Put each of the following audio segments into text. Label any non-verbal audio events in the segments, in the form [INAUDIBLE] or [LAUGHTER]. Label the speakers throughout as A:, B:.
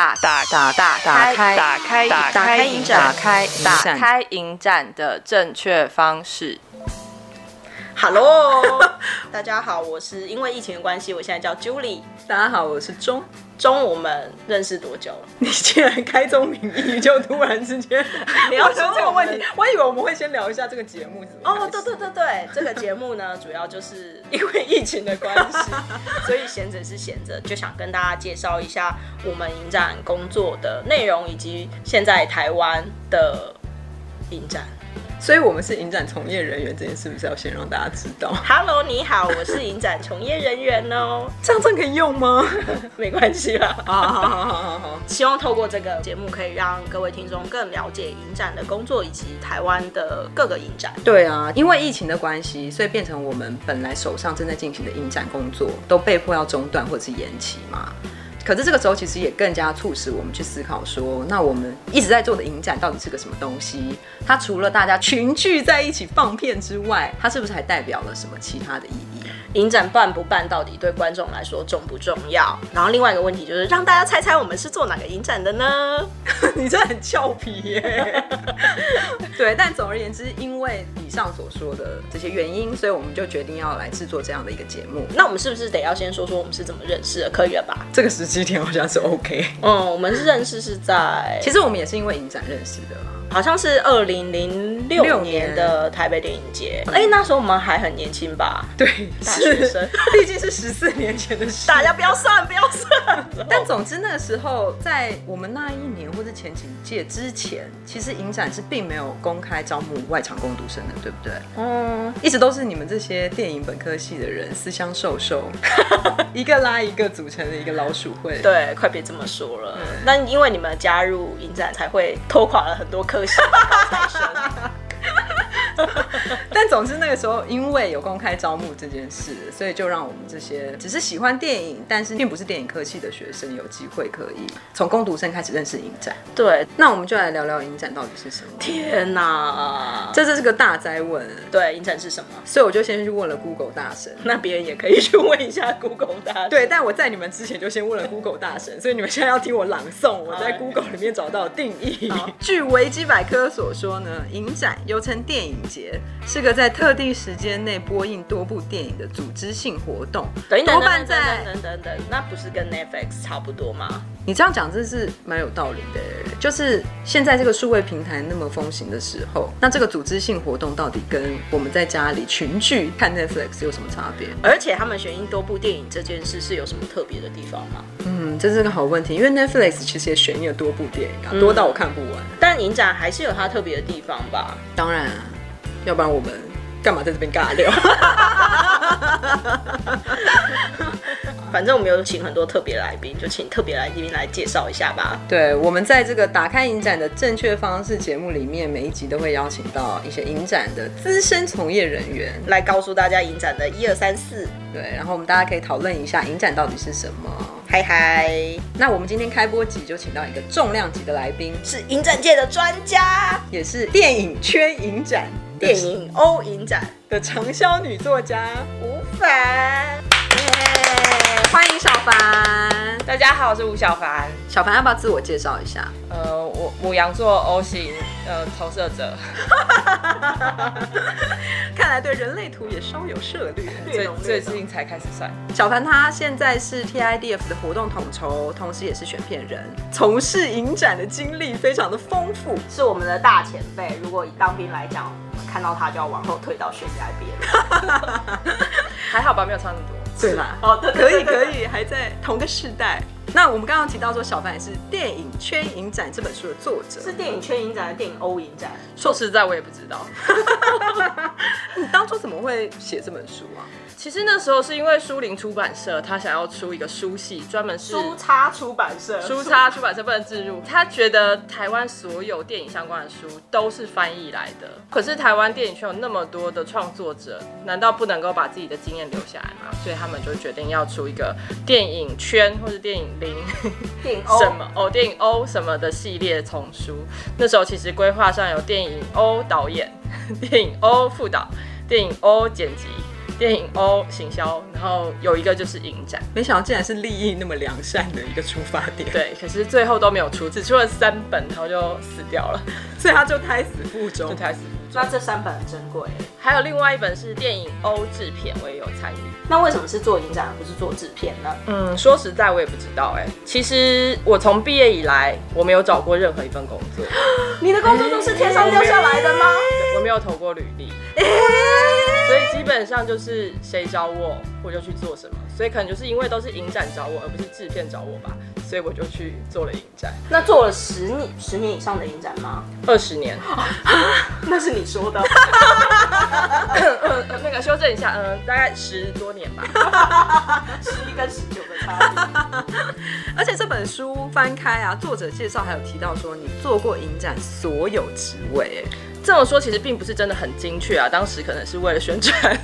A: 打打打打打开打开打开影展打开打开影展的正确方式。
B: Hello，[LAUGHS] 大家好，我是因为疫情的关系，我现在叫 Julie。
C: 大家好，我是钟。
B: 钟，我们认识多久了？[LAUGHS]
C: 你竟然开宗明义就突然之间你要说这个问题，我以为我们会先聊一下这个节目。
B: 哦，对对对对，这个节目呢，[LAUGHS] 主要就是因为疫情的关系，所以闲着是闲着，就想跟大家介绍一下我们影展工作的内容，以及现在台湾的影展。
C: 所以，我们是影展从业人员，这件事是不是要先让大家知道
B: ？Hello，你好，我是影展从业人员哦。[LAUGHS]
C: 这样真可以用吗？[LAUGHS]
B: 没关系啦。
C: 好好好好好好。
B: 希望透过这个节目，可以让各位听众更了解影展的工作，以及台湾的各个影展。
C: 对啊，因为疫情的关系，所以变成我们本来手上正在进行的影展工作，都被迫要中断或者是延期嘛。可是这个时候，其实也更加促使我们去思考说，那我们一直在做的影展到底是个什么东西？它除了大家群聚在一起放片之外，它是不是还代表了什么其他的意义？
B: 影展办不办，到底对观众来说重不重要？然后另外一个问题就是，让大家猜猜我们是做哪个影展的呢？[LAUGHS]
C: 你真的很俏皮耶。[LAUGHS] 对，但总而言之，因为以上所说的这些原因，所以我们就决定要来制作这样的一个节目。
B: 那我们是不是得要先说说我们是怎么认识的？可以了吧？
C: 这个时机点好像是 OK。
B: 嗯，我们是认识是在，
C: 其实我们也是因为影展认识的。
B: 好像是二零零六年的台北电影节，哎、欸，那时候我们还很年轻吧？
C: 对，
B: 大学生，
C: 毕竟是十四年前的事。
B: 大家不要算，不要算。
C: 但总之那个时候，在我们那一年或者前几届之前，其实影展是并没有公开招募外场工读生的，对不对？嗯，一直都是你们这些电影本科系的人私相授受，[LAUGHS] 一个拉一个组成的一个老鼠会。
B: 对，快别这么说了。那、嗯、因为你们加入影展，才会拖垮了很多科。
C: 哈哈哈哈哈哈哈哈哈哈但总之那个时候，因为有公开招募这件事，所以就让我们这些只是喜欢电影，但是并不是电影科系的学生有机会可以从攻读生开始认识影展。
B: 对，
C: 那我们就来聊聊影展到底是什么。
B: 天哪，
C: 这这是个大灾问。
B: 对，影展是什么？
C: 所以我就先去问了 Google 大神。
B: 那别人也可以去问一下 Google 大神。
C: 对，但我在你们之前就先问了 Google 大神，所以你们现在要听我朗诵我在 Google 里面找到的定义。[LAUGHS] 据维基百科所说呢，影展又称电影节，是个在特定时间内播映多部电影的组织性活动。
B: 等等等等等等等，那不是跟 Netflix 差不多吗？
C: 你这样讲真是蛮有道理的。就是现在这个数位平台那么风行的时候，那这个组织性活动到底跟我们在家里群聚看 Netflix 有什么差别？
B: 而且他们选映多部电影这件事是有什么特别的地方吗？
C: 嗯，这是个好问题，因为 Netflix 其实也选映了多部电影啊，多到我看不完。嗯，
B: 但影展还是有它特别的地方吧？
C: 当然啊。要不然我们干嘛在这边尬聊？[LAUGHS]
B: 反正我们有请很多特别来宾，就请特别来宾来介绍一下吧。
C: 对，我们在这个打开影展的正确方式节目里面，每一集都会邀请到一些影展的资深从业人员
B: 来告诉大家影展的一二三四。
C: 对，然后我们大家可以讨论一下影展到底是什么。
B: 嗨嗨，
C: 那我们今天开播集就请到一个重量级的来宾，
B: 是影展界的专家，
C: 也是电影圈影展。
B: 电影欧影展
C: 的畅销女作家
B: 吴凡，
C: 耶！欢迎小凡。
D: 大家好，我是吴小凡。
C: 小凡要不要自我介绍一下？
D: 呃，我牡羊座 O 型呃投射者。[LAUGHS]
C: 看来对人类图也稍有涉猎。
D: 最最近才开始算。
C: 小凡他现在是 TIDF 的活动统筹，同时也是选片人，从事影展的经历非常的丰富，
B: 是我们的大前辈。如果以当兵来讲。看到他就要往后退到悬崖边，[LAUGHS]
D: 还好吧，没有差那么多。
C: 对吧，哦，可以可以，还在同个世代。那我们刚刚提到说，小凡也是《电影圈影展》这本书的作者，
B: 是电影圈影展的电影欧影展。
D: 说实在，我也不知道。[LAUGHS] [LAUGHS]
C: 你当初怎么会写这本书啊？
D: 其实那时候是因为书林出版社他想要出一个书系，专门是
B: 书差出版社，
D: 书差出版社不能置入。他觉得台湾所有电影相关的书都是翻译来的，可是台湾电影圈有那么多的创作者，难道不能够把自己的经验留下来吗？所以他们就决定要出一个电影圈或者电影零
B: 电影 [LAUGHS] 欧
D: 什么哦，电影欧什么的系列丛书。那时候其实规划上有电影欧导演、[LAUGHS] 电影欧副导、电影欧剪辑。电影 O 行销，然后有一个就是影展。
C: 没想到竟然是利益那么良善的一个出发点。
D: 对，可是最后都没有出，只出了三本，然后就死掉了，[LAUGHS]
C: 所以他就胎死腹中。
D: 就胎死。
B: 那这三本很珍贵，
D: 还有另外一本是电影欧制片，我也有参与。
B: 那为什么是做影展而不是做制片呢？
D: 嗯，说实在我也不知道哎。其实我从毕业以来，我没有找过任何一份工作。
B: 你的工作都是天上掉下来的吗？
D: 我，我没有投过履历，所以基本上就是谁找我，我就去做什么。所以可能就是因为都是影展找我，而不是制片找我吧。所以我就去做了影展。
B: 那做了十年、十年以上的影展吗？
D: 二十年。[LAUGHS]
B: 那是你说的。
D: 那个修正一下，嗯，大概十多年吧。[LAUGHS]
B: 十一跟十九的差别。
C: 而且这本书翻开啊，作者介绍还有提到说，你做过影展所有职位。
D: 这么说其实并不是真的很精确啊，当时可能是为了宣传、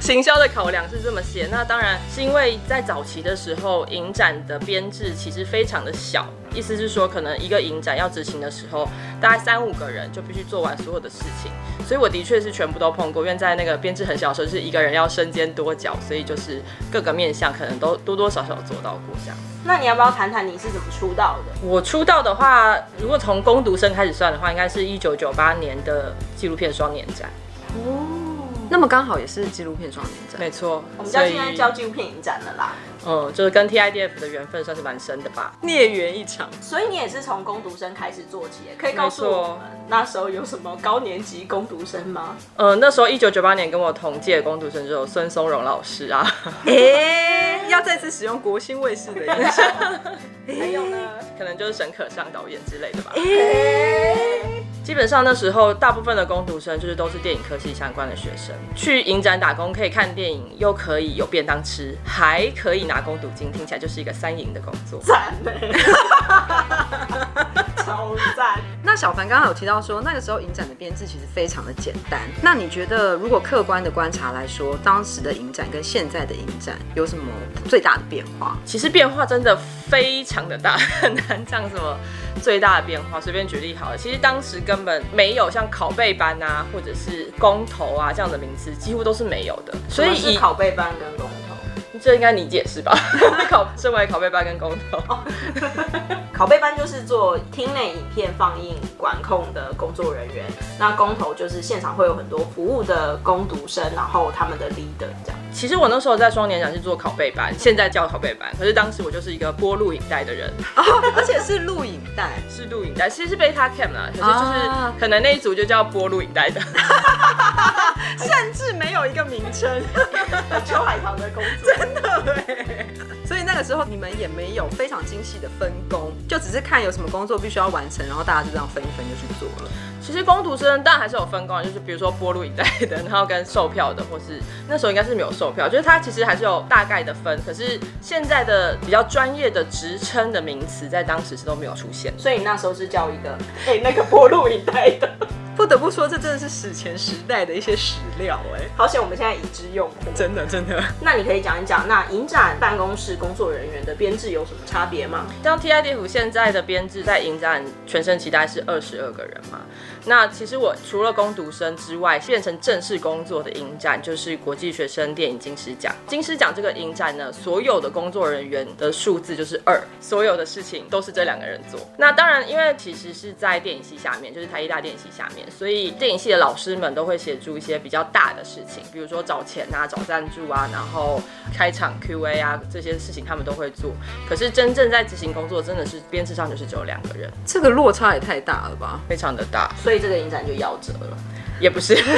D: 行销的考量是这么写。那当然是因为在早期的时候，影展的编制其实非常的小。意思是说，可能一个影展要执行的时候，大概三五个人就必须做完所有的事情。所以我的确是全部都碰过，因为在那个编制很小的时候，是一个人要身兼多角，所以就是各个面向可能都多多少少做到过这样。
B: 那你要不要谈谈你是怎么出道的？
D: 我出道的话，如果从攻读生开始算的话，应该是一九九八年的纪录片双年展。
C: 哦，那么刚好也是纪录片双年展。
D: 没错，
B: 我们家现在叫纪录片影展了啦。
D: 嗯，就是跟 TIDF 的缘分算是蛮深的吧，
C: 孽缘一场。
B: 所以你也是从攻读生开始做起，可以告诉我们那时候有什么高年级攻读生吗？
D: 呃，那时候一九九八年跟我同届攻读生就有孙松荣老师啊。
C: 哎、欸，[LAUGHS] 要再次使用国新卫视的音效。[LAUGHS]
D: 还有呢，可能就是沈可尚导演之类的吧。欸、基本上那时候大部分的工读生就是都是电影科系相关的学生，去影展打工可以看电影，又可以有便当吃，还可以拿工读金，听起来就是一个三赢的工作。[LAUGHS]
B: 超赞。[LAUGHS]
C: 那小凡刚刚有提到说，那个时候影展的编制其实非常的简单。那你觉得，如果客观的观察来说，当时的影展跟现在的影展有什么最大的变化？
D: 其实变化真的非常的大，很难讲什么最大的变化。随便举例好了，其实当时根本没有像拷贝班啊，或者是公投啊这样的名词，几乎都是没有的。
B: 所以是拷贝班跟公投。
D: 这应该你解释吧？[LAUGHS] 考身为拷贝班跟工头，[LAUGHS]
B: 拷贝班就是做厅内影片放映管控的工作人员，那工头就是现场会有很多服务的工读生，然后他们的 leader 这样。
D: 其实我那时候在双年展是做拷贝班，现在叫拷贝班，可是当时我就是一个播录影带的人，
C: 哦，而且是录影带，[LAUGHS]
D: 是录影带，其实是 Beta Cam 啦，可是就是可能那一组就叫播录影带的。
C: 甚至没有一个名称，
B: 秋海棠的工作，
C: 真的哎。所以那个时候你们也没有非常精细的分工，就只是看有什么工作必须要完成，然后大家就这样分一分就去做了。
D: 其实工读生当然还是有分工，就是比如说播录影带的，然后跟售票的，或是那时候应该是没有售票，就是它其实还是有大概的分。可是现在的比较专业的职称的名词，在当时是都没有出现。
B: 所以你那时候是叫一个哎、欸、那个播录影带的。
C: 不得不说，这真的是史前时代的一些史料哎，
B: 好险我们现在已知用户，
C: 真的真的。
B: 那你可以讲一讲，那影展办公室工作人员的编制有什么差别吗？
D: 像 TIDF 现在的编制，在影展全身期待是二十二个人嘛。那其实我除了工读生之外，变成正式工作的影展就是国际学生电影金狮奖。金狮奖这个影展呢，所有的工作人员的数字就是二，所有的事情都是这两个人做。那当然，因为其实是在电影系下面，就是台艺大电影系下面，所以电影系的老师们都会协助一些比较大的事情，比如说找钱啊、找赞助啊，然后开场 Q&A 啊这些事情他们都会做。可是真正在执行工作，真的是编制上就是只有两个人，
C: 这个落差也太大了吧？
D: 非常的大，
B: 所以。这个影展就夭折了，
D: 也不是，并 [LAUGHS]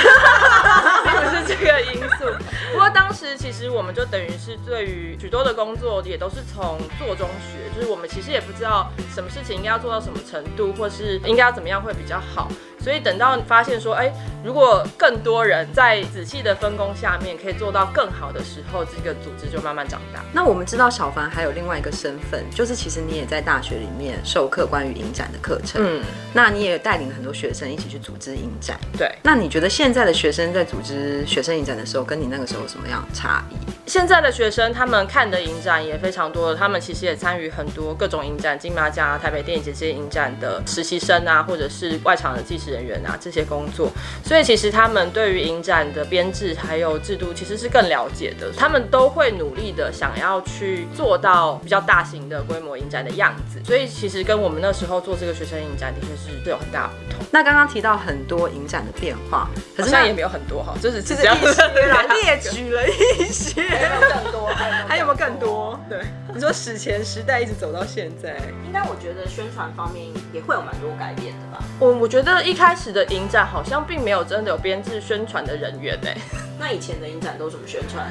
D: 不是这个因素。不过当时其实我们就等于是对于许多的工作也都是从做中学，就是我们其实也不知道什么事情应该要做到什么程度，或是应该要怎么样会比较好。所以等到发现说，哎，如果更多人在仔细的分工下面可以做到更好的时候，这个组织就慢慢长大。
C: 那我们知道小凡还有另外一个身份，就是其实你也在大学里面授课关于影展的课程。嗯，那你也带领很多学生一起去组织影展。
D: 对。
C: 那你觉得现在的学生在组织学生影展的时候，跟你那个时候有什么样的差异？
D: 现在的学生他们看的影展也非常多，他们其实也参与很多各种影展，金马奖、台北电影节这些影展的实习生啊，或者是外场的技术人员啊这些工作，所以其实他们对于影展的编制还有制度其实是更了解的，他们都会努力的想要去做到比较大型的规模影展的样子，所以其实跟我们那时候做这个学生影展的确是是有很大的不同。
C: 那刚刚提到很多影展的变化，
D: 可是现在也没有很多哈，就是只是
C: 列举了一些，
B: 还有更多，[LAUGHS]
C: 还有没有更多？对，[LAUGHS] 你说史前时代一直走到现在，
B: 应该我觉得宣传方面也会有蛮多改变的吧。
D: 我我觉得一开始的影展好像并没有真的有编制宣传的人员哎。[LAUGHS]
B: 那以前的影展都怎么宣传？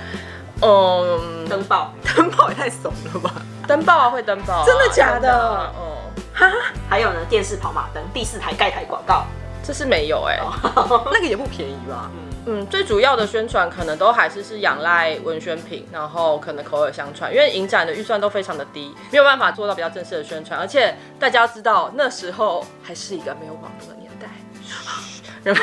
D: 嗯，
B: 登报，
C: 登报也太怂了吧？
D: 登报啊，会登报，
C: 真的假的？
D: 嗯，
B: 哈，还有呢，电视跑马灯，第四台盖台广告，
D: 这是没有哎，[LAUGHS]
C: 那个也不便宜吧？
D: 嗯，最主要的宣传可能都还是是仰赖文宣品，然后可能口耳相传，因为影展的预算都非常的低，没有办法做到比较正式的宣传，而且大家要知道那时候还是一个没有网络的然后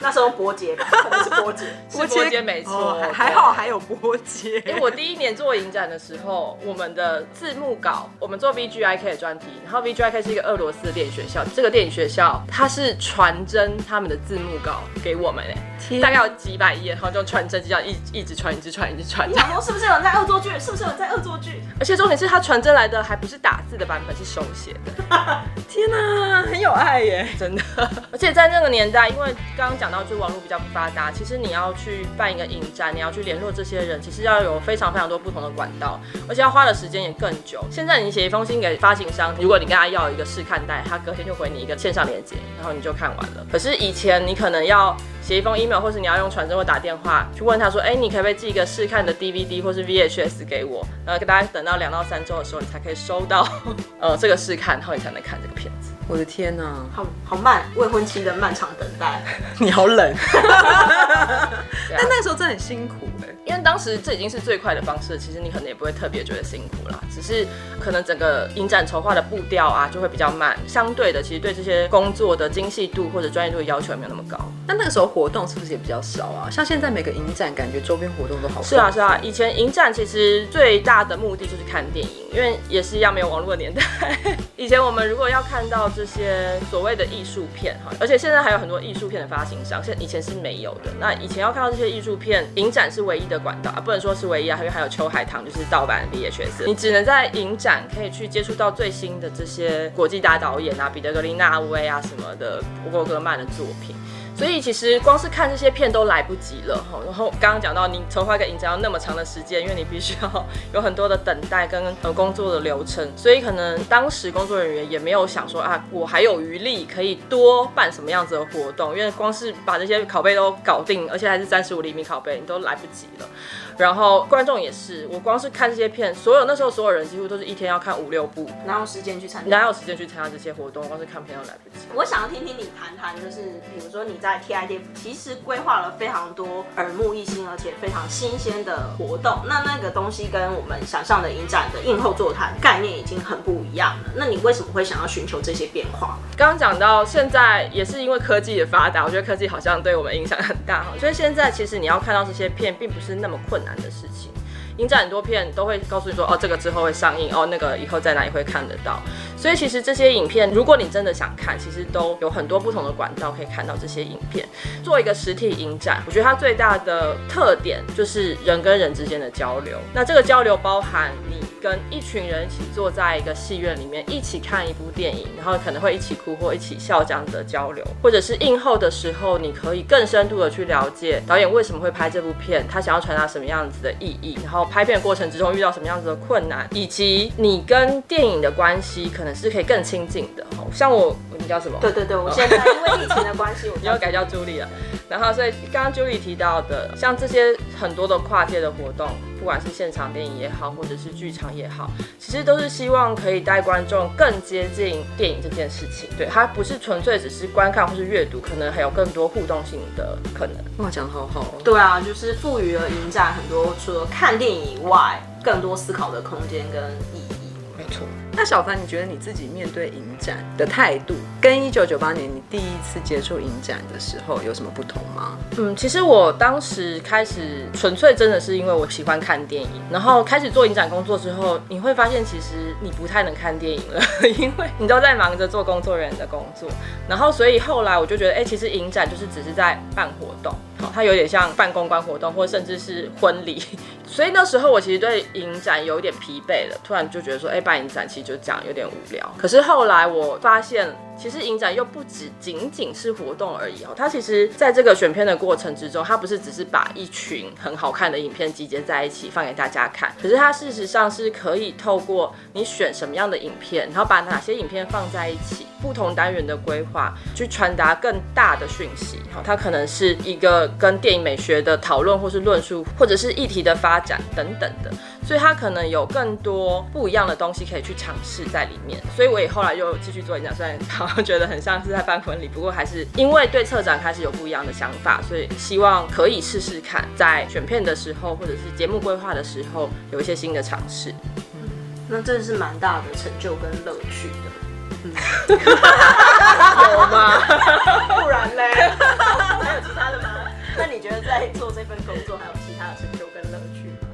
B: 那时候波姐吧，可能是波姐，[LAUGHS]
D: 是拨接没错，哦，
C: 还好还有波姐。
D: 因为我第一年做影展的时候，我们的字幕稿，我们做 VGIK 的专题，然后 VGIK 是一个俄罗斯的电影学校，这个电影学校它是传真他们的字幕稿给我们哎，大概有几百页，然后就传真机这样一一直传，一直传，一直传。
B: 你想说是不是有人在恶作剧？是不是有人在恶作剧？[LAUGHS]
D: 而且重点是他传真来的还不是打字的版本，是手写的。
C: 天哪，很有爱耶，
D: 真的。[LAUGHS] 而且在那个年代，因为刚刚讲到就网络比较不发达，其实你要去办一个影展，你要去联络这些人，其实要有非常非常多不同的管道，而且要花的时间也更久。现在你写一封信给发行商，如果你跟他要一个试看带，他隔天就回你一个线上连接，然后你就看完了。可是以前你可能要写一封 email，或是你要用传真或打电话去问他说，哎、你可不可以寄一个试看的 DVD 或是 VHS 给我？然后给大家等到两到三周的时候，你才可以收到 [LAUGHS] 呃这个试看，然后你才能看这个片子。
C: 我的天哪，
B: 好好慢，未婚妻的漫长等待。[LAUGHS]
C: 你好冷，[LAUGHS] [LAUGHS] 但那时候真的很辛苦哎，
D: 因为当时这已经是最快的方式，其实你可能也不会特别觉得辛苦啦，只是可能整个影展筹划的步调啊就会比较慢，相对的，其实对这些工作的精细度或者专业度的要求也没有那么高。
C: 那那个时候活动是不是也比较少啊？像现在每个影展感觉周边活动都好。
D: 是啊是啊，以前影展其实最大的目的就是看电影，因为也是一样没有网络的年代。[LAUGHS] 以前我们如果要看到这些所谓的艺术片哈，而且现在还有很多艺术片的发行商，现以前是没有的。那以前要看到这些艺术片，影展是唯一的管道啊，不能说是唯一啊，因为还有秋海棠就是盗版 VHS，你只能在影展可以去接触到最新的这些国际大导演啊，彼得格林纳威啊什么的，伯格曼的作品。所以其实光是看这些片都来不及了哈。然后刚刚讲到，你筹划一个影展要那么长的时间，因为你必须要 [LAUGHS] 有很多的等待跟工作的流程，所以可能当时工作人员也没有想说啊，我还有余力可以多办什么样子的活动，因为光是把这些拷贝都搞定，而且还是三十五厘米拷贝，你都来不及了。然后观众也是，我光是看这些片，所有那时候所有人几乎都是一天要看五六部，
B: 哪有时间去参加？
D: 哪有时间去参加这些活动？光是看片都来不及。
B: 我想要听听你谈谈，就是比如说你在 TIDF 其实规划了非常多耳目一新而且非常新鲜的活动，那那个东西跟我们想象的影展的映后座谈概念已经很不一样了。那你为什么会想要寻求这些变化？
D: 刚刚讲到现在也是因为科技的发达，我觉得科技好像对我们影响很大哈，所以现在其实你要看到这些片并不是那么困难的事情。影展很多片都会告诉你说，哦，这个之后会上映，哦，那个以后在哪里会看得到。所以其实这些影片，如果你真的想看，其实都有很多不同的管道可以看到这些影片。做一个实体影展，我觉得它最大的特点就是人跟人之间的交流。那这个交流包含你跟一群人一起坐在一个戏院里面，一起看一部电影，然后可能会一起哭或一起笑这样的交流，或者是映后的时候，你可以更深度的去了解导演为什么会拍这部片，他想要传达什么样子的意义，然后。拍片过程之中遇到什么样子的困难，以及你跟电影的关系可能是可以更亲近的。像我，你叫什么？
B: 对对对，我现在因为疫情的关系，[LAUGHS] 我
D: 要改叫朱莉了。然后，所以刚刚朱莉提到的，像这些很多的跨界的活动，不管是现场电影也好，或者是剧场也好，其实都是希望可以带观众更接近电影这件事情。对，它不是纯粹只是观看或是阅读，可能还有更多互动性的可能。
C: 哇，讲的好好哦。
B: 对啊，就是赋予了影展很多除了看电影以外，更多思考的空间跟意义。
D: 没错。
C: 那小凡，你觉得你自己面对影展的态度，跟一九九八年你第一次接触影展的时候有什么不同吗？
D: 嗯，其实我当时开始纯粹真的是因为我喜欢看电影，然后开始做影展工作之后，你会发现其实你不太能看电影了，[LAUGHS] 因为你都在忙着做工作人员的工作，然后所以后来我就觉得，哎、其实影展就是只是在办活动，它有点像办公关活动，或甚至是婚礼。[LAUGHS] 所以那时候我其实对影展有一点疲惫了，突然就觉得说，哎、办影展其实就这样，有点无聊。可是后来我发现，其实影展又不只仅仅是活动而已哦，它其实在这个选片的过程之中，它不是只是把一群很好看的影片集结在一起放给大家看，可是它事实上是可以透过你选什么样的影片，然后把哪些影片放在一起，不同单元的规划，去传达更大的讯息。好，它可能是一个跟电影美学的讨论，或是论述，或者是议题的发展等等的。所以它可能有更多不一样的东西可以去尝试在里面，所以我也后来又继续做演讲，虽然好像觉得很像是在办婚礼，不过还是因为对策展开始有不一样的想法，所以希望可以试试看，在选片的时候或者是节目规划的时候有一些新的尝试。
B: 嗯，那真的是蛮大的成就跟乐趣的。嗯，[LAUGHS]
D: 有吗？[LAUGHS]
B: 不然嘞？[LAUGHS] 那你觉得在做这份工作还有其他的成就跟乐趣吗？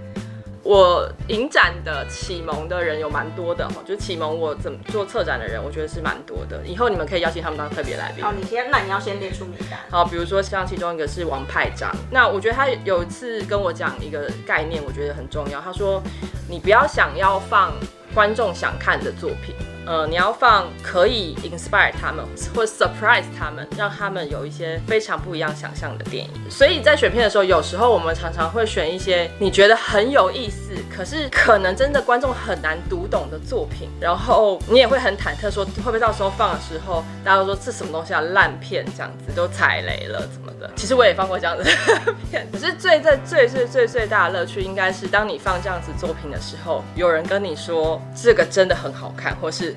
D: 我影展的启蒙的人有蛮多的哈，就是启蒙我怎么做策展的人，我觉得是蛮多的。以后你们可以邀请他们当特别来宾。
B: 好，你先，那你要先列出名单。
D: 好，比如说像其中一个是王派长，那我觉得他有一次跟我讲一个概念，我觉得很重要。他说，你不要想要放观众想看的作品。呃，你要放可以 inspire 他们或 surprise 他们，让他们有一些非常不一样想象的电影。所以在选片的时候，有时候我们常常会选一些你觉得很有意思，可是可能真的观众很难读懂的作品。然后你也会很忐忑，说会不会到时候放的时候，大家都说这什么东西啊，烂片这样子，都踩雷了怎么的？其实我也放过这样子的片，可是最最最最最最大的乐趣，应该是当你放这样子作品的时候，有人跟你说这个真的很好看，或是。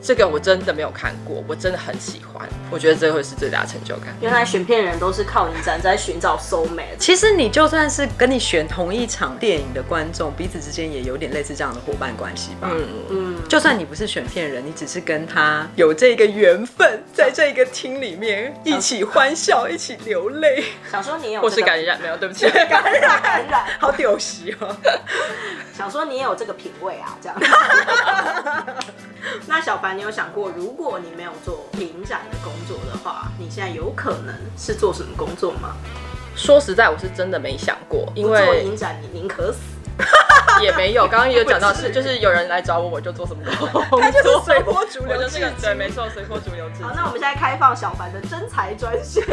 D: 这个我真的没有看过，我真的很喜欢，我觉得这会是最大的成就感。
B: 原来选片人都是靠影展在寻找 soul mate。
C: 其实你就算是跟你选同一场电影的观众，彼此之间也有点类似这样的伙伴关系吧。嗯嗯。就算你不是选片人，你只是跟他有这个缘分，在这个厅里面一起欢笑，一起流泪。
B: 想说你有、这个，
D: 或是感染没有？对不起，[LAUGHS]
B: 感染感染，
C: 好丢席哦。
B: 想说你也有这个品味啊，这样。[LAUGHS] 那小帆，你有想过，如果你没有做影展的工作的话，你现在有可能是做什么工作吗？
D: 说实在，我是真的没想过，因为
B: 做影展你宁可死。[LAUGHS]
D: 也没有，刚刚也有讲到 [LAUGHS] 是，就是有人来找我，我就做什么工作，
C: 他就是随波逐流，[LAUGHS]
D: 就是对，没错，随波逐流。
B: 好，那我们现在开放小凡的征才专线。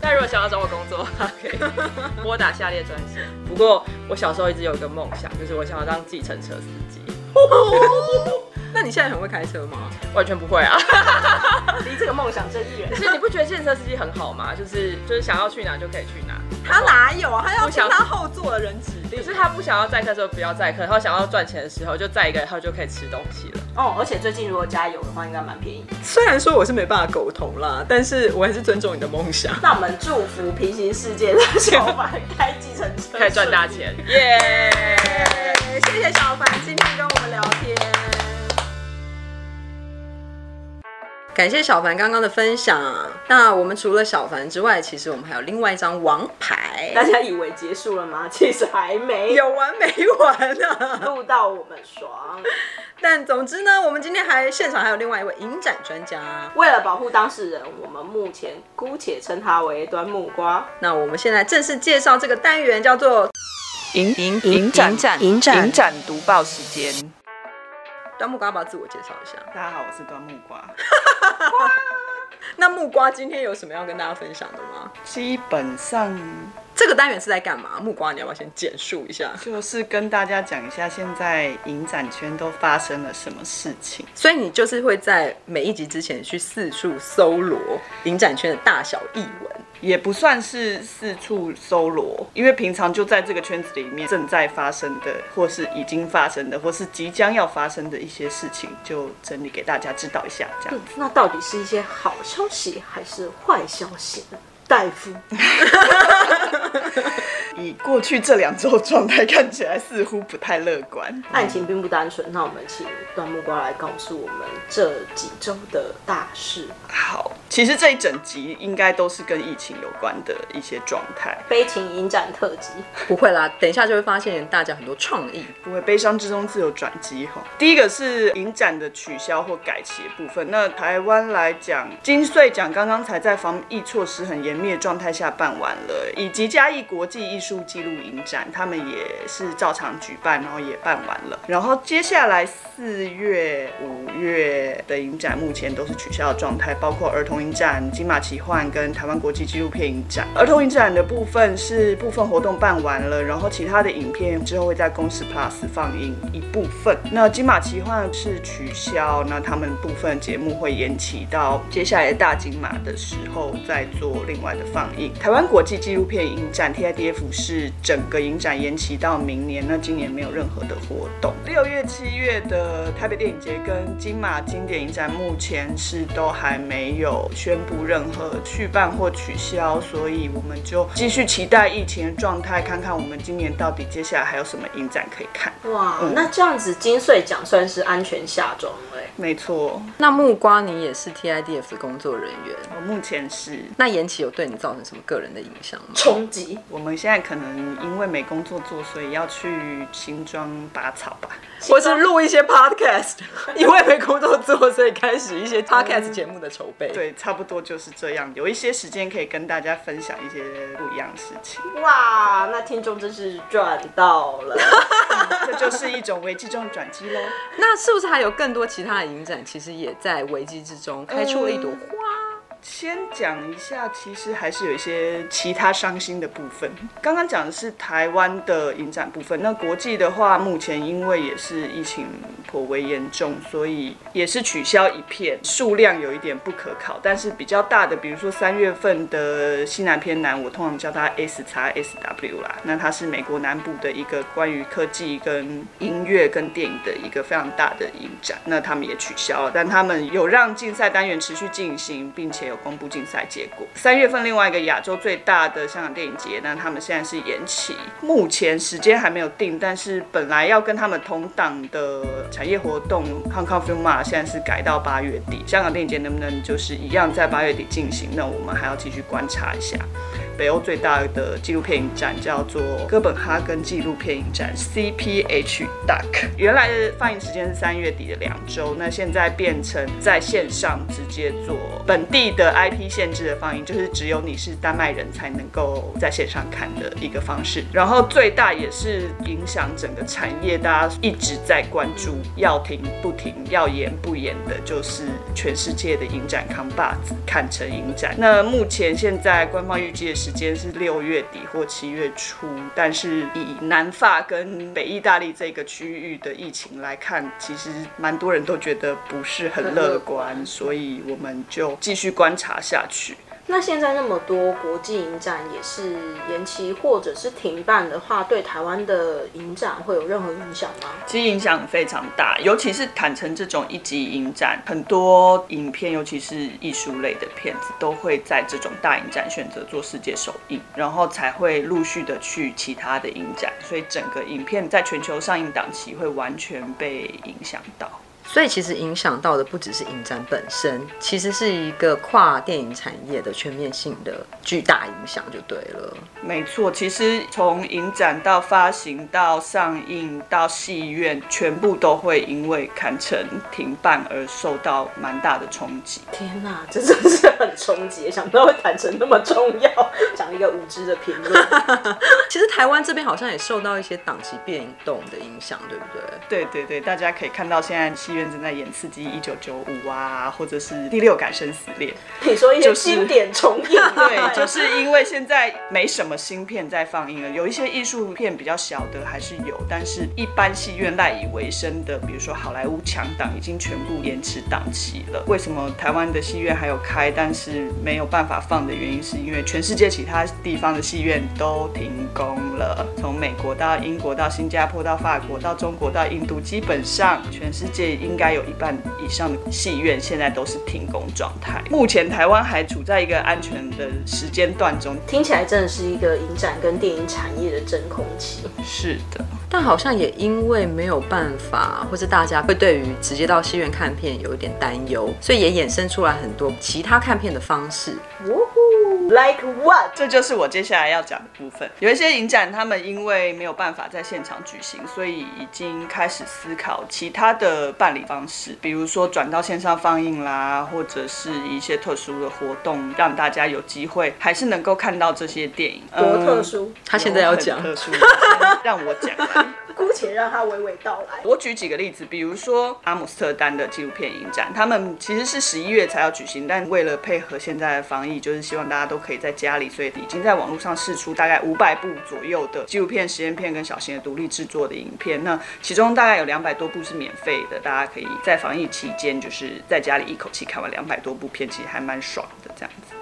D: 那如果想要找我工作，可以拨打下列专线。不过我小时候一直有一个梦想，就是我想要当计程车司机。
C: 那你现在很会开车吗？
D: 完全不会啊，[LAUGHS]
B: 离这个梦想真远。
D: 可是你不觉得计程车司机很好吗？就是就是想要去哪就可以去哪。
C: 他哪有啊？他要听他后座的人指令。
D: 可是他不想要载客的时候不要载客，他想要赚钱的时候就载一个，他就可以吃东西了。
B: 哦，而且最近如果加油的话，应该蛮便宜。
C: 虽然说我是没办法苟同啦，但是我还是尊重你的梦想。
B: 那我们祝福平行世界的小凡开计程车，
D: 可以赚大钱。耶、
C: yeah！谢谢小凡今天跟我们聊天。感谢小凡刚刚的分享。那我们除了小凡之外，其实我们还有另外一张王牌。
B: 大家以为结束了吗？其实还没
C: 有完没完呢、啊，
B: 录到我们爽。
C: 但总之呢，我们今天还现场还有另外一位影展专家。
B: 为了保护当事人，我们目前姑且称他为端木瓜。
C: 那我们现在正式介绍这个单元，叫做
D: 影影影展影展影展读报时间。
C: 端木瓜，要不要自我介绍一下？
E: 大家好，我是端木瓜。[LAUGHS]
C: 那木瓜今天有什么要跟大家分享的吗？
E: 基本上，
C: 这个单元是在干嘛？木瓜，你要不要先简述一下？
E: 就是跟大家讲一下现在影展圈都发生了什么事情。
C: 所以你就是会在每一集之前去四处搜罗影展圈的大小译文。
E: 也不算是四处搜罗，因为平常就在这个圈子里面正在发生的，或是已经发生的，或是即将要发生的一些事情，就整理给大家知道一下。这样子，
B: 那到底是一些好消息还是坏消息呢？大夫，[LAUGHS]
E: 以过去这两周状态看起来似乎不太乐观。
A: 爱情并不单纯，那我们请段木瓜来告诉我们这几周的大事。
E: 好，其实这一整集应该都是跟疫情有关的一些状态。
A: 悲情影展特辑
C: 不会啦，等一下就会发现大家很多创意，
E: 不会悲伤之中自有转机哈。第一个是影展的取消或改期的部分。那台湾来讲，金穗奖刚刚才在防疫措施很严密的状态下办完了，以及嘉义国际艺术纪录影展，他们也是照常举办，然后也办完了。然后接下来四月、五月的影展目前都是取消的状态，包括儿童影展、金马奇幻跟台湾国际纪录片影展。儿童影展的部分是部分活动办完了，然后其他的影片之后会在公司 Plus 放映一部分。那金马奇幻是取消，那他们部分节目会延期到接下来的大金马的时候再做另外的放映。台湾国际纪录片影展 TIDF 是整个影展延期到明年，那今年没有任何的活动。六月、七月的台北电影节跟金马经典影展目前是都还没有宣布任何续办或取消，所以我们就继续期待疫情的状态，看看我们今年到底接下来还有什么影展可以看。
A: 哇，那这样子金穗奖算是安全下装。
E: 没错，
C: 那木瓜你也是 TIDF 的工作人员，
E: 我目前是。
C: 那延期有对你造成什么个人的影响吗？
A: 冲击。
E: 我们现在可能因为没工作做，所以要去新庄拔草吧，
C: 或是录一些 podcast。[LAUGHS] 因为没工作做，所以开始一些 podcast 节目的筹备。
E: 对，差不多就是这样。有一些时间可以跟大家分享一些不一样的事情。
A: 哇，那听众真是赚到了，[LAUGHS]
E: 这就是一种危机中的转机喽。
C: 那是不是还有更多其他的影展，其实也在危机之中开出了一朵花？
E: 先讲一下，其实还是有一些其他伤心的部分。刚刚讲的是台湾的影展部分，那国际的话，目前因为也是疫情颇为严重，所以也是取消一片，数量有一点不可考。但是比较大的，比如说三月份的西南偏南，我通常叫它 S 叉 SW 啦，那它是美国南部的一个关于科技跟音乐跟电影的一个非常大的影展，那他们也取消了，但他们有让竞赛单元持续进行，并且公布竞赛结果。三月份另外一个亚洲最大的香港电影节，那他们现在是延期，目前时间还没有定。但是本来要跟他们同档的产业活动 Hong Kong Film Mart 现在是改到八月底。香港电影节能不能就是一样在八月底进行？那我们还要继续观察一下。北欧最大的纪录片影展叫做哥本哈根纪录片影展 CPH Duck，原来的放映时间是三月底的两周，那现在变成在线上直接做本地的 IP 限制的放映，就是只有你是丹麦人才能够在线上看的一个方式。然后最大也是影响整个产业，大家一直在关注要停不停，要延不延的，就是全世界的影展扛把子坎城影展。那目前现在官方预计的是。时间是六月底或七月初，但是以南法跟北意大利这个区域的疫情来看，其实蛮多人都觉得不是很乐观，所以我们就继续观察下去。
A: 那现在那么多国际影展也是延期或者是停办的话，对台湾的影展会有任何影响吗？
E: 其实影响非常大，尤其是坦诚这种一级影展，很多影片，尤其是艺术类的片子，都会在这种大影展选择做世界首映，然后才会陆续的去其他的影展，所以整个影片在全球上映档期会完全被影响到。
C: 所以其实影响到的不只是影展本身，其实是一个跨电影产业的全面性的巨大影响，就对了。
E: 没错，其实从影展到发行到上映到戏院，全部都会因为坎城停办而受到蛮大的冲击。
A: 天哪，这真是很冲击！想不到会坎城那么重要，讲一个无知的评论。[LAUGHS]
C: 其实台湾这边好像也受到一些档期变动的影响，对不对？
E: 对对对，大家可以看到现在戏院正在演《刺激一九九五》啊，或者是《第六感生死恋》。
A: 你说一些经典重映，[LAUGHS]
E: 对，就是因为现在没什么新片在放映了，有一些艺术片比较小的还是有，但是一般戏院赖以为生的，比如说好莱坞强档，已经全部延迟档期了。为什么台湾的戏院还有开，但是没有办法放的原因，是因为全世界其他地方的戏院都停工了，从美国到英国到新加坡到法国到中国到印度，基本上全世界应该有一半以上的戏院现在都是停工状态。目前台湾还处在一个安全的时间段中，
A: 听起来真的是一个影展跟电影产业的真空期。
E: 是的。
C: 但好像也因为没有办法，或是大家会对于直接到戏院看片有一点担忧，所以也衍生出来很多其他看片的方式。
A: Like what？
E: 这就是我接下来要讲的部分。有一些影展，他们因为没有办法在现场举行，所以已经开始思考其他的办理方式，比如说转到线上放映啦，或者是一些特殊的活动，让大家有机会还是能够看到这些电影。
A: 多特殊？
C: 嗯、他现在要讲
E: 特殊，让我讲。
A: 姑且让他娓娓道来。
E: 我举几个例子，比如说阿姆斯特丹的纪录片影展，他们其实是十一月才要举行，但为了配合现在的防疫，就是希望大家都可以在家里，所以已经在网络上释出大概五百部左右的纪录片、实验片跟小型的独立制作的影片。那其中大概有两百多部是免费的，大家可以在防疫期间就是在家里一口气看完两百多部片，其实还蛮爽的这样子。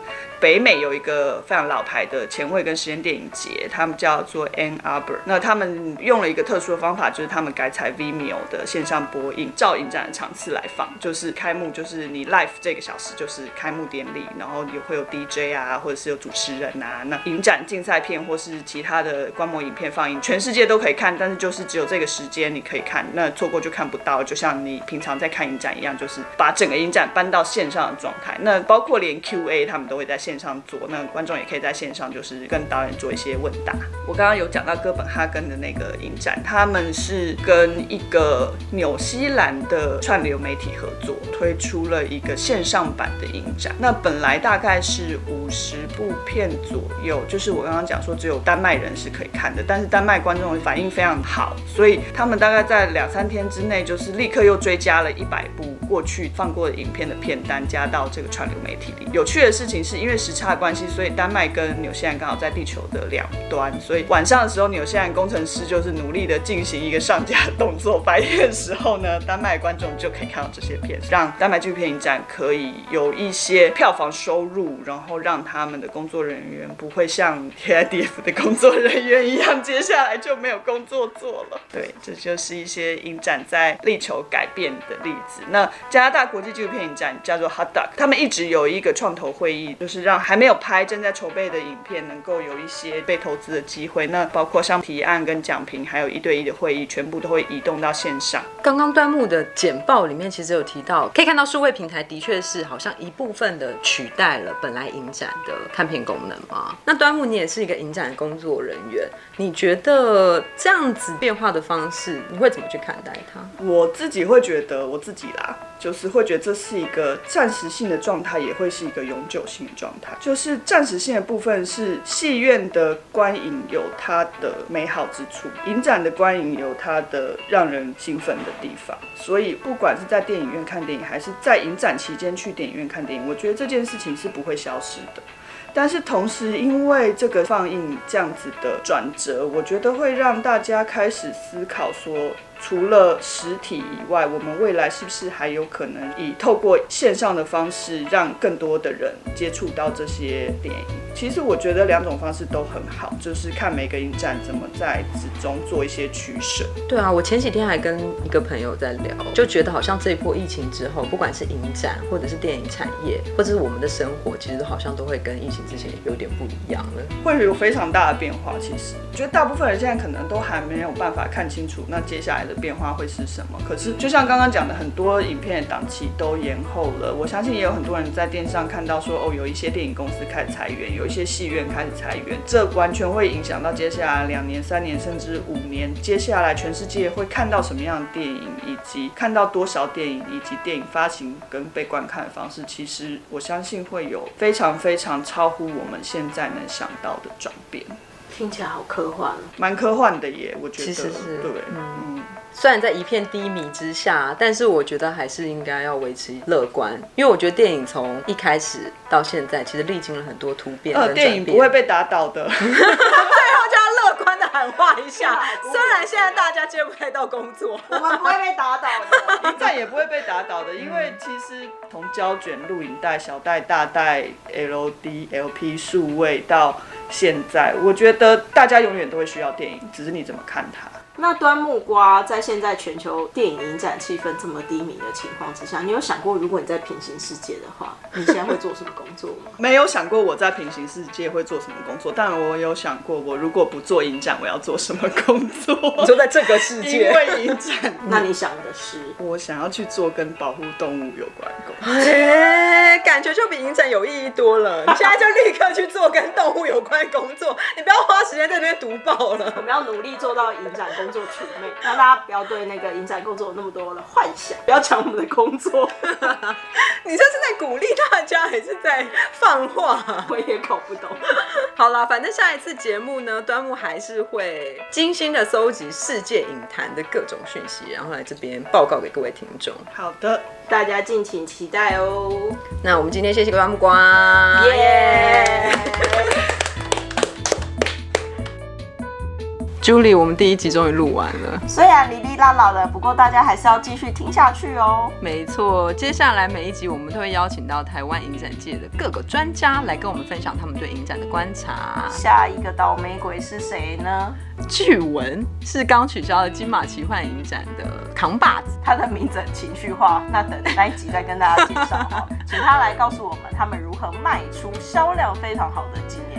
E: 北美有一个非常老牌的前卫跟实验电影节，他们叫做 Ann Arbor。那他们用了一个特殊的方法，就是他们改采 Vimeo 的线上播映，照影展的场次来放。就是开幕，就是你 live 这个小时就是开幕典礼，然后也会有 DJ 啊，或者是有主持人啊。那影展竞赛片或是其他的观摩影片放映，全世界都可以看，但是就是只有这个时间你可以看，那错过就看不到。就像你平常在看影展一样，就是把整个影展搬到线上的状态。那包括连 QA 他们都会在线。线上做，那观众也可以在线上，就是跟导演做一些问答。我刚刚有讲到哥本哈根的那个影展，他们是跟一个纽西兰的串流媒体合作，推出了一个线上版的影展。那本来大概是五十部片左右，就是我刚刚讲说只有丹麦人是可以看的，但是丹麦观众反应非常好，所以他们大概在两三天之内，就是立刻又追加了一百部过去放过的影片的片单，加到这个串流媒体里。有趣的事情是因为时差关系，所以丹麦跟纽西兰刚好在地球的两端，所以晚上的时候，纽西兰工程师就是努力的进行一个上架动作，[LAUGHS] 白天的时候呢，丹麦观众就可以看到这些片，让丹麦纪录片影展可以有一些票房收入，然后让他们的工作人员不会像 TIDF 的工作人员一样，接下来就没有工作做了。[LAUGHS] 对，这就是一些影展在力求改变的例子。那加拿大国际纪录片影展叫做 Hot Doc，他们一直有一个创投会议，就是让还没有拍正在筹备的影片，能够有一些被投资的机会。那包括像提案跟讲评，还有一对一的会议，全部都会移动到线上。
C: 刚刚端木的简报里面其实有提到，可以看到数位平台的确是好像一部分的取代了本来影展的看片功能嘛。那端木你也是一个影展的工作人员，你觉得这样子变化的方式，你会怎么去看待它？
E: 我自己会觉得，我自己啦，就是会觉得这是一个暂时性的状态，也会是一个永久性的状就。是暂时性的部分，是戏院的观影有它的美好之处，影展的观影有它的让人兴奋的地方。所以，不管是在电影院看电影，还是在影展期间去电影院看电影，我觉得这件事情是不会消失的。但是同时，因为这个放映这样子的转折，我觉得会让大家开始思考说，除了实体以外，我们未来是不是还有可能以透过线上的方式，让更多的人接触到这些电影？其实我觉得两种方式都很好，就是看每个影展怎么在之中做一些取舍。
C: 对啊，我前几天还跟一个朋友在聊，就觉得好像这一波疫情之后，不管是影展，或者是电影产业，或者是我们的生活，其实好像都会跟疫情之前有点不一样了，
E: 会有非常大的变化。其实，我觉得大部分人现在可能都还没有办法看清楚，那接下来的。变化会是什么？可是就像刚刚讲的，很多影片的档期都延后了。我相信也有很多人在电视上看到说，哦，有一些电影公司开始裁员，有一些戏院开始裁员，这完全会影响到接下来两年、三年甚至五年，接下来全世界会看到什么样的电影，以及看到多少电影，以及电影发行跟被观看的方式。其实我相信会有非常非常超乎我们现在能想到的转变。
A: 听起来好科幻，
E: 蛮科幻的耶，我觉得。
C: 其实是
E: 对，
C: 嗯。嗯虽然在一片低迷之下，但是我觉得还是应该要维持乐观，因为我觉得电影从一开始到现在，其实历经了很多突变。
E: 呃，电影不会被打倒的。[LAUGHS] 最后
C: 就要乐观的喊话一下，[LAUGHS] 虽然现在大家接不太到工作，
A: 我们不会被打倒的，
E: 影展也不会被打倒的，因为其实从胶卷、录影带、小带、大带、LD、LP、数位到现在，我觉得大家永远都会需要电影，只是你怎么看它。
B: 那端木瓜在现在全球电影影展气氛这么低迷的情况之下，你有想过如果你在平行世界的话，[LAUGHS] 你现在会做什么工作吗？
E: 没有想过我在平行世界会做什么工作，但我有想过我如果不做影展，我要做什么工作。
C: 你说在这个世界，
E: 因为影展，
B: 那你想的是？
E: 我想要去做跟保护动物有关的工作。
C: 哎，感觉就比影展有意义多了。你现在就立刻去做跟动物有关的工作，你不要花时间在那边读报了。
B: 我们要努力做到影展工作储备，让大家不要对那个影展工作有那么多的幻想，不要抢我们的工作。[LAUGHS]
C: 你这是在鼓励大家，还是在放话？[LAUGHS]
B: 我也搞不懂。
C: 好了，反正下一次节目呢，端木还是会精心的搜集世界影坛的各种讯息，然后来这边报告给各位听众。
E: 好的，
B: 大家敬请期待哦。
C: 那我们今天谢谢端木瓜，
B: 耶、yeah！[LAUGHS]
C: Julie，我们第一集终于录完了，
B: 虽然哩哩啦啦的，不过大家还是要继续听下去哦。
C: 没错，接下来每一集我们都会邀请到台湾影展界的各个专家来跟我们分享他们对影展的观察。
B: 下一个倒霉鬼是谁呢？
C: 据闻是刚取消的金马奇幻影展的扛把子，
B: 他的名字很情绪化，那等那一集再跟大家介绍哦。[LAUGHS] 请他来告诉我们他们如何卖出销量非常好的纪念品。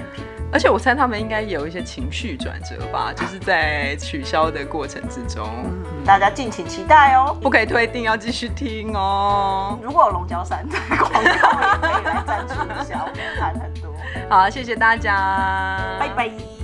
C: 而且我猜他们应该也有一些情绪转折吧，就是在取消的过程之中，
B: 嗯、大家敬请期待哦，
C: 不可以退定，要继续听哦。
B: 如果有龙角散的广告也可以来赞助一下，我们谈很多。
C: 好，谢谢大家，
B: 拜拜。